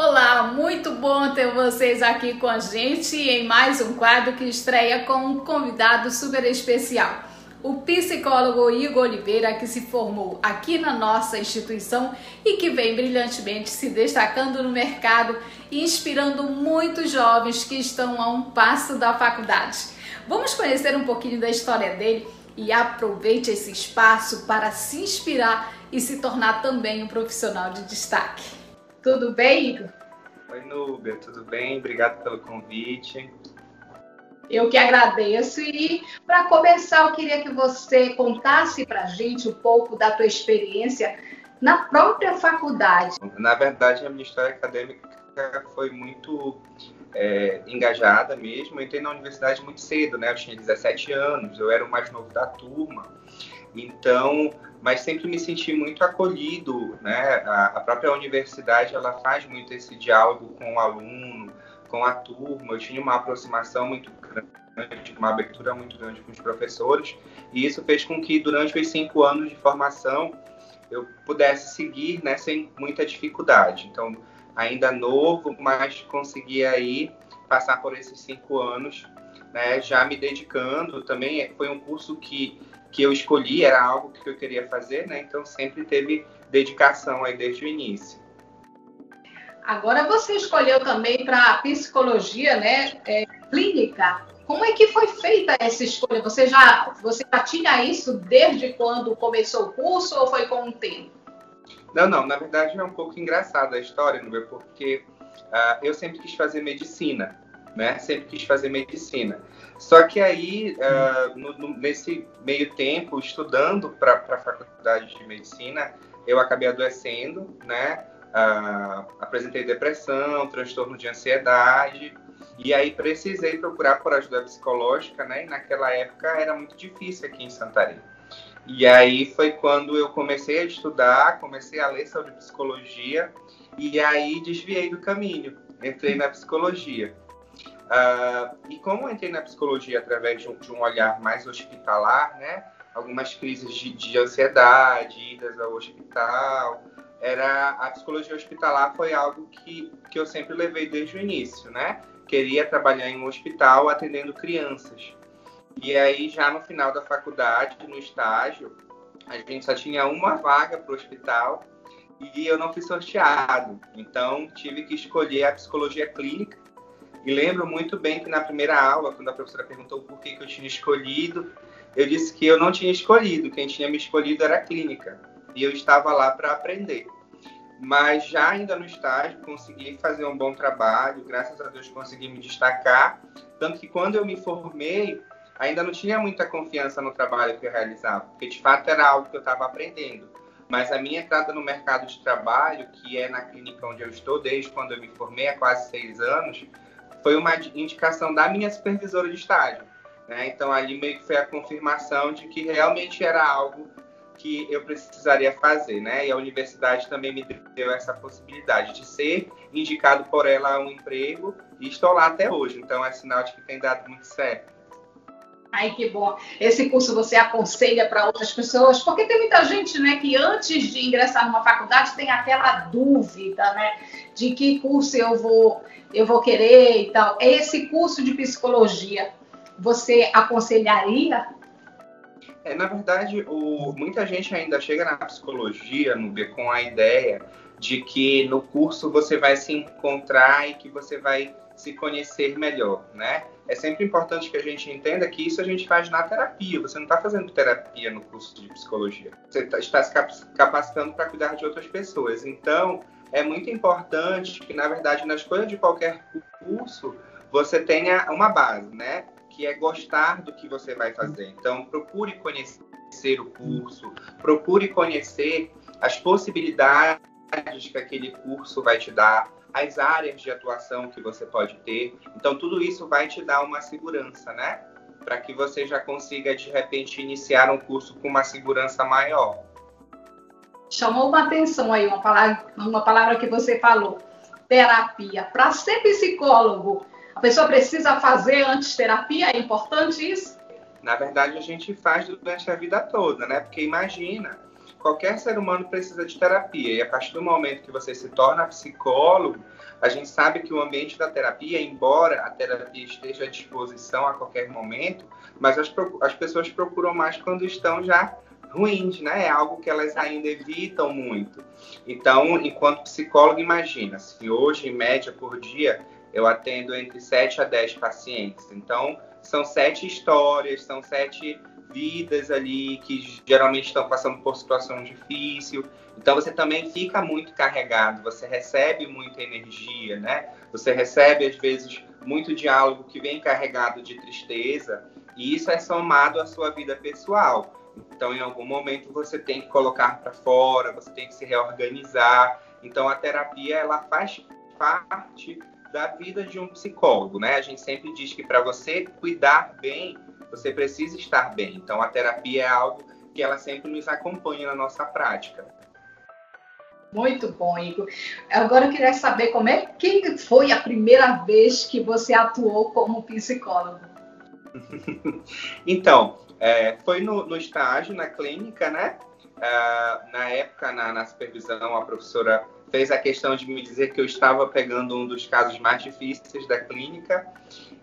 Olá, muito bom ter vocês aqui com a gente em mais um quadro que estreia com um convidado super especial. O psicólogo Igor Oliveira, que se formou aqui na nossa instituição e que vem brilhantemente se destacando no mercado e inspirando muitos jovens que estão a um passo da faculdade. Vamos conhecer um pouquinho da história dele e aproveite esse espaço para se inspirar e se tornar também um profissional de destaque. Tudo bem, Igor? Oi, Núbia, tudo bem? Obrigado pelo convite. Eu que agradeço. E para começar, eu queria que você contasse para a gente um pouco da tua experiência na própria faculdade. Na verdade, a minha história acadêmica foi muito é, engajada mesmo. Eu entrei na universidade muito cedo, né? Eu tinha 17 anos, eu era o mais novo da turma. Então, mas sempre me senti muito acolhido, né? A, própria universidade ela faz muito esse diálogo com o aluno, com a turma. Eu tinha uma aproximação muito grande, uma abertura muito grande com os professores, e isso fez com que durante os cinco anos de formação eu pudesse seguir, né, sem muita dificuldade. Então, ainda novo, mas consegui aí passar por esses cinco anos, né, já me dedicando. Também foi um curso que que eu escolhi, era algo que eu queria fazer, né? Então sempre teve dedicação aí desde o início. Agora você escolheu também para psicologia, né? É, clínica. Como é que foi feita essa escolha? Você já, você já tinha isso desde quando começou o curso ou foi com o tempo? Não, não. Na verdade é um pouco engraçada a história, não é? Porque uh, eu sempre quis fazer medicina, né? Sempre quis fazer medicina. Só que aí, uh, no, no, nesse meio tempo, estudando para a faculdade de medicina, eu acabei adoecendo, né? Uh, apresentei depressão, transtorno de ansiedade, e aí precisei procurar por ajuda psicológica, né? E naquela época era muito difícil aqui em Santarém. E aí foi quando eu comecei a estudar, comecei a ler sobre psicologia, e aí desviei do caminho, entrei na psicologia. Uh, e como entrei na psicologia através de um, de um, olhar mais hospitalar, né? Algumas crises de, de, ansiedade, idas ao hospital, era a psicologia hospitalar foi algo que, que eu sempre levei desde o início, né? Queria trabalhar em um hospital atendendo crianças. E aí já no final da faculdade, no estágio, a gente só tinha uma vaga para o hospital e eu não fui sorteado. Então tive que escolher a psicologia clínica e lembro muito bem que na primeira aula, quando a professora perguntou por que, que eu tinha escolhido, eu disse que eu não tinha escolhido, quem tinha me escolhido era a clínica. E eu estava lá para aprender. Mas já ainda no estágio, consegui fazer um bom trabalho, graças a Deus consegui me destacar. Tanto que quando eu me formei, ainda não tinha muita confiança no trabalho que eu realizava, porque de fato era algo que eu estava aprendendo. Mas a minha entrada no mercado de trabalho, que é na clínica onde eu estou desde quando eu me formei, há quase seis anos, foi uma indicação da minha supervisora de estágio. Né? Então, ali meio que foi a confirmação de que realmente era algo que eu precisaria fazer, né? E a universidade também me deu essa possibilidade de ser indicado por ela a um emprego e estou lá até hoje. Então, é sinal de que tem dado muito certo. Ai, que bom. Esse curso você aconselha para outras pessoas? Porque tem muita gente, né, que antes de ingressar numa faculdade tem aquela dúvida, né, de que curso eu vou eu vou querer e tal. Esse curso de psicologia, você aconselharia? É, na verdade, o, muita gente ainda chega na psicologia, Nubia, com a ideia de que no curso você vai se encontrar e que você vai se conhecer melhor, né? É sempre importante que a gente entenda que isso a gente faz na terapia. Você não está fazendo terapia no curso de psicologia. Você tá, está se capacitando para cuidar de outras pessoas. Então, é muito importante que, na verdade, na escolha de qualquer curso, você tenha uma base, né? Que é gostar do que você vai fazer. Então, procure conhecer o curso, procure conhecer as possibilidades que aquele curso vai te dar, as áreas de atuação que você pode ter. Então, tudo isso vai te dar uma segurança, né? Para que você já consiga, de repente, iniciar um curso com uma segurança maior chamou uma atenção aí uma palavra, uma palavra que você falou, terapia. Para ser psicólogo, a pessoa precisa fazer antes terapia? É importante isso? Na verdade, a gente faz durante a vida toda, né? Porque imagina, qualquer ser humano precisa de terapia. E a partir do momento que você se torna psicólogo, a gente sabe que o ambiente da terapia, embora a terapia esteja à disposição a qualquer momento, mas as, as pessoas procuram mais quando estão já ruins, né? É algo que elas ainda evitam muito. Então, enquanto psicólogo, imagina, se hoje, em média, por dia, eu atendo entre 7 a 10 pacientes. Então, são sete histórias, são sete vidas ali que geralmente estão passando por situação difícil. Então você também fica muito carregado, você recebe muita energia, né? Você recebe às vezes muito diálogo que vem carregado de tristeza e isso é somado à sua vida pessoal. Então em algum momento você tem que colocar para fora, você tem que se reorganizar. Então a terapia ela faz parte da vida de um psicólogo, né? A gente sempre diz que para você cuidar bem você precisa estar bem. Então, a terapia é algo que ela sempre nos acompanha na nossa prática. Muito bom, Igor. Agora eu queria saber como é que foi a primeira vez que você atuou como psicólogo. então, é, foi no, no, estágio na clínica, né? Uh, na época, na, na, supervisão, a professora fez a questão de me dizer que eu estava pegando um dos casos mais difíceis da clínica.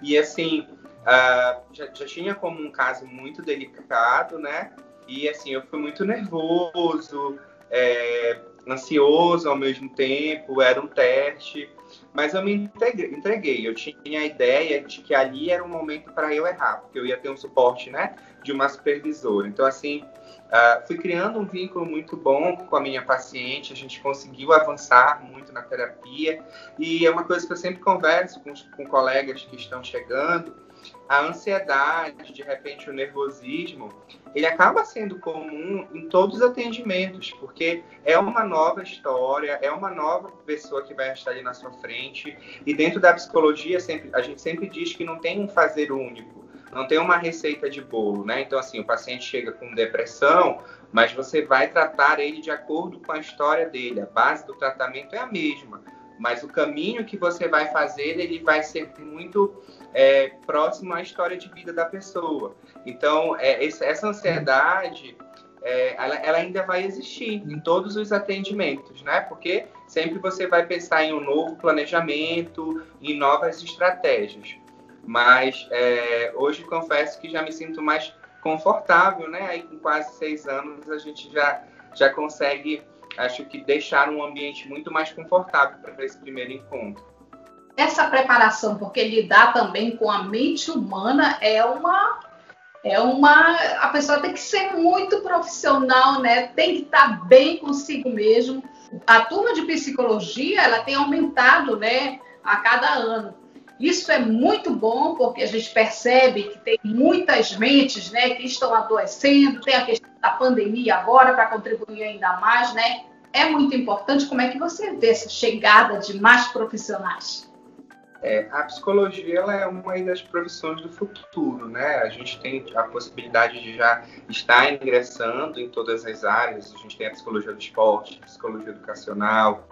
E assim, Uh, já, já, tinha como um caso muito delicado, né? E assim, eu fui muito nervoso, é, ansioso ao mesmo tempo, era um teste, mas eu me entreguei. Eu tinha a ideia de que ali era um momento para eu errar, porque eu ia ter um suporte, né, de uma supervisora. Então, assim, uh, fui criando um vínculo muito bom com a minha paciente, a gente conseguiu avançar muito na terapia, e é uma coisa que eu sempre converso com, com colegas que estão chegando, a ansiedade, de repente o nervosismo, ele acaba sendo comum em todos os atendimentos, porque é uma nova história, é uma nova pessoa que vai estar ali na sua frente. E dentro da psicologia, sempre, a gente sempre diz que não tem um fazer único, não tem uma receita de bolo, né? Então, assim, o paciente chega com depressão, mas você vai tratar ele de acordo com a história dele. A base do tratamento é a mesma, mas o caminho que você vai fazer, ele vai ser muito é, próximo à história de vida da pessoa. Então, é, essa ansiedade, é, ela, ela, ainda vai existir em todos os atendimentos, né? Porque sempre você vai pensar em um novo planejamento, em novas estratégias. Mas é, hoje confesso que já me sinto mais confortável, né? Aí com quase seis anos a gente já, já consegue, acho que, deixar um ambiente muito mais confortável para esse primeiro encontro essa preparação, porque lidar também com a mente humana é uma é uma a pessoa tem que ser muito profissional, né? Tem que estar bem consigo mesmo. A turma de psicologia, ela tem aumentado, né, a cada ano. Isso é muito bom porque a gente percebe que tem muitas mentes, né, que estão adoecendo, tem a questão da pandemia agora para contribuir ainda mais, né? É muito importante como é que você vê essa chegada de mais profissionais. É, a psicologia ela é uma das profissões do futuro, né? A gente tem a possibilidade de já estar ingressando em todas as áreas. A gente tem a psicologia do esporte, psicologia educacional,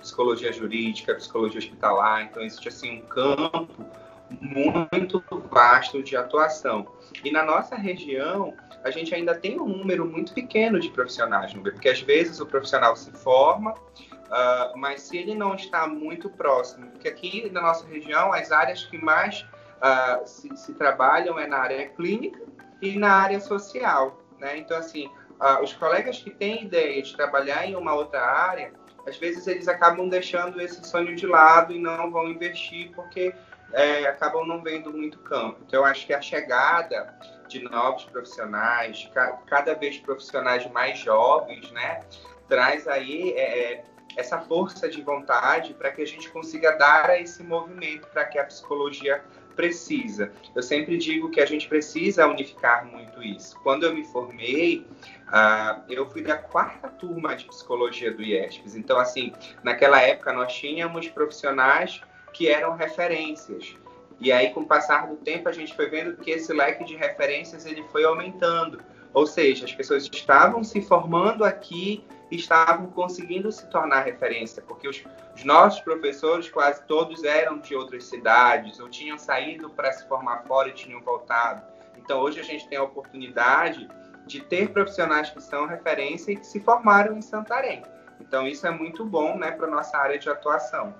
psicologia jurídica, psicologia hospitalar. Então existe assim um campo muito vasto de atuação. E na nossa região, a gente ainda tem um número muito pequeno de profissionais, porque às vezes o profissional se forma, Uh, mas se ele não está muito próximo, porque aqui na nossa região as áreas que mais uh, se, se, trabalham é na área clínica e na área social, né? Então assim, uh, os colegas que têm ideia de trabalhar em uma outra área, às vezes eles acabam deixando esse sonho de lado e não vão investir porque é, acabam não vendo muito campo. Então eu acho que a chegada de novos profissionais, cada vez profissionais mais jovens, né? Traz aí é, é essa força de vontade para que a gente consiga dar esse movimento para que a psicologia precisa. Eu sempre digo que a gente precisa unificar muito isso. Quando eu me formei, uh, eu fui da quarta turma de psicologia do IESPES. Então, assim, naquela época nós tínhamos profissionais que eram referências. E aí, com o passar do tempo, a gente foi vendo que esse leque de referências ele foi aumentando. Ou seja, as pessoas estavam se formando aqui estavam conseguindo se tornar referência, porque os, os nossos professores quase todos eram de outras cidades, ou tinham saído para se formar fora e tinham voltado. Então, hoje a gente tem a oportunidade de ter profissionais que são referência e que se formaram em Santarém. Então, isso é muito bom né, para a nossa área de atuação.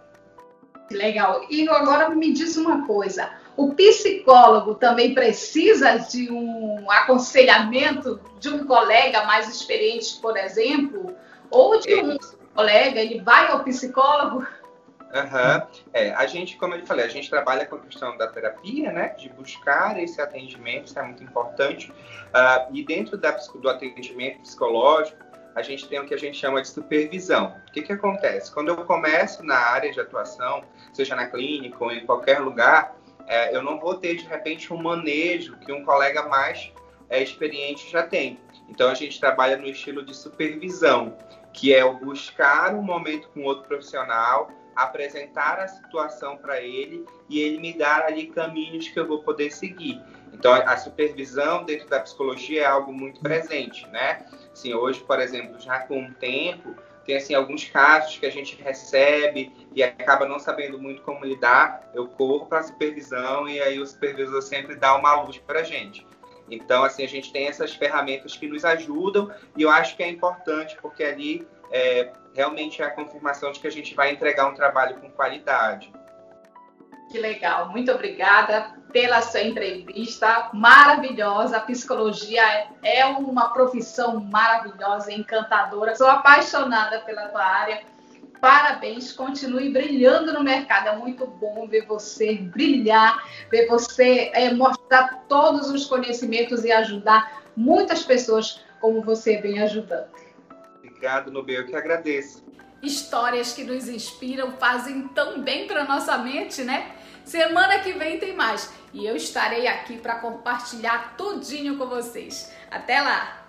Legal. E agora me diz uma coisa: o psicólogo também precisa de um aconselhamento de um colega mais experiente, por exemplo, ou de um colega, ele vai ao psicólogo? Uhum. É, a gente, como eu falei, a gente trabalha com a questão da terapia, né? De buscar esse atendimento, isso é muito importante. Uh, e dentro da, do atendimento psicológico, a gente tem o que a gente chama de supervisão. O que, que acontece? Quando eu começo na área de atuação, seja na clínica ou em qualquer lugar, é, eu não vou ter, de repente, um manejo que um colega mais é, experiente já tem. Então, a gente trabalha no estilo de supervisão, que é o buscar um momento com outro profissional, apresentar a situação para ele e ele me dar ali caminhos que eu vou poder seguir. Então, a supervisão dentro da psicologia é algo muito presente, né? Assim, hoje, por exemplo, já com o tempo, tem assim alguns casos que a gente recebe e acaba não sabendo muito como lidar. Eu corro para a supervisão e aí o supervisor sempre dá uma luz para a gente. Então, assim, a gente tem essas ferramentas que nos ajudam e eu acho que é importante porque ali é, realmente é a confirmação de que a gente vai entregar um trabalho com qualidade. Que legal, muito obrigada pela sua entrevista maravilhosa. A psicologia é uma profissão maravilhosa, encantadora. Sou apaixonada pela tua área. Parabéns, continue brilhando no mercado. É muito bom ver você brilhar, ver você é, mostrar todos os conhecimentos e ajudar muitas pessoas como você vem ajudando. Obrigado, Nubel, eu que agradeço. Histórias que nos inspiram fazem tão bem para nossa mente, né? Semana que vem tem mais e eu estarei aqui para compartilhar tudinho com vocês. Até lá!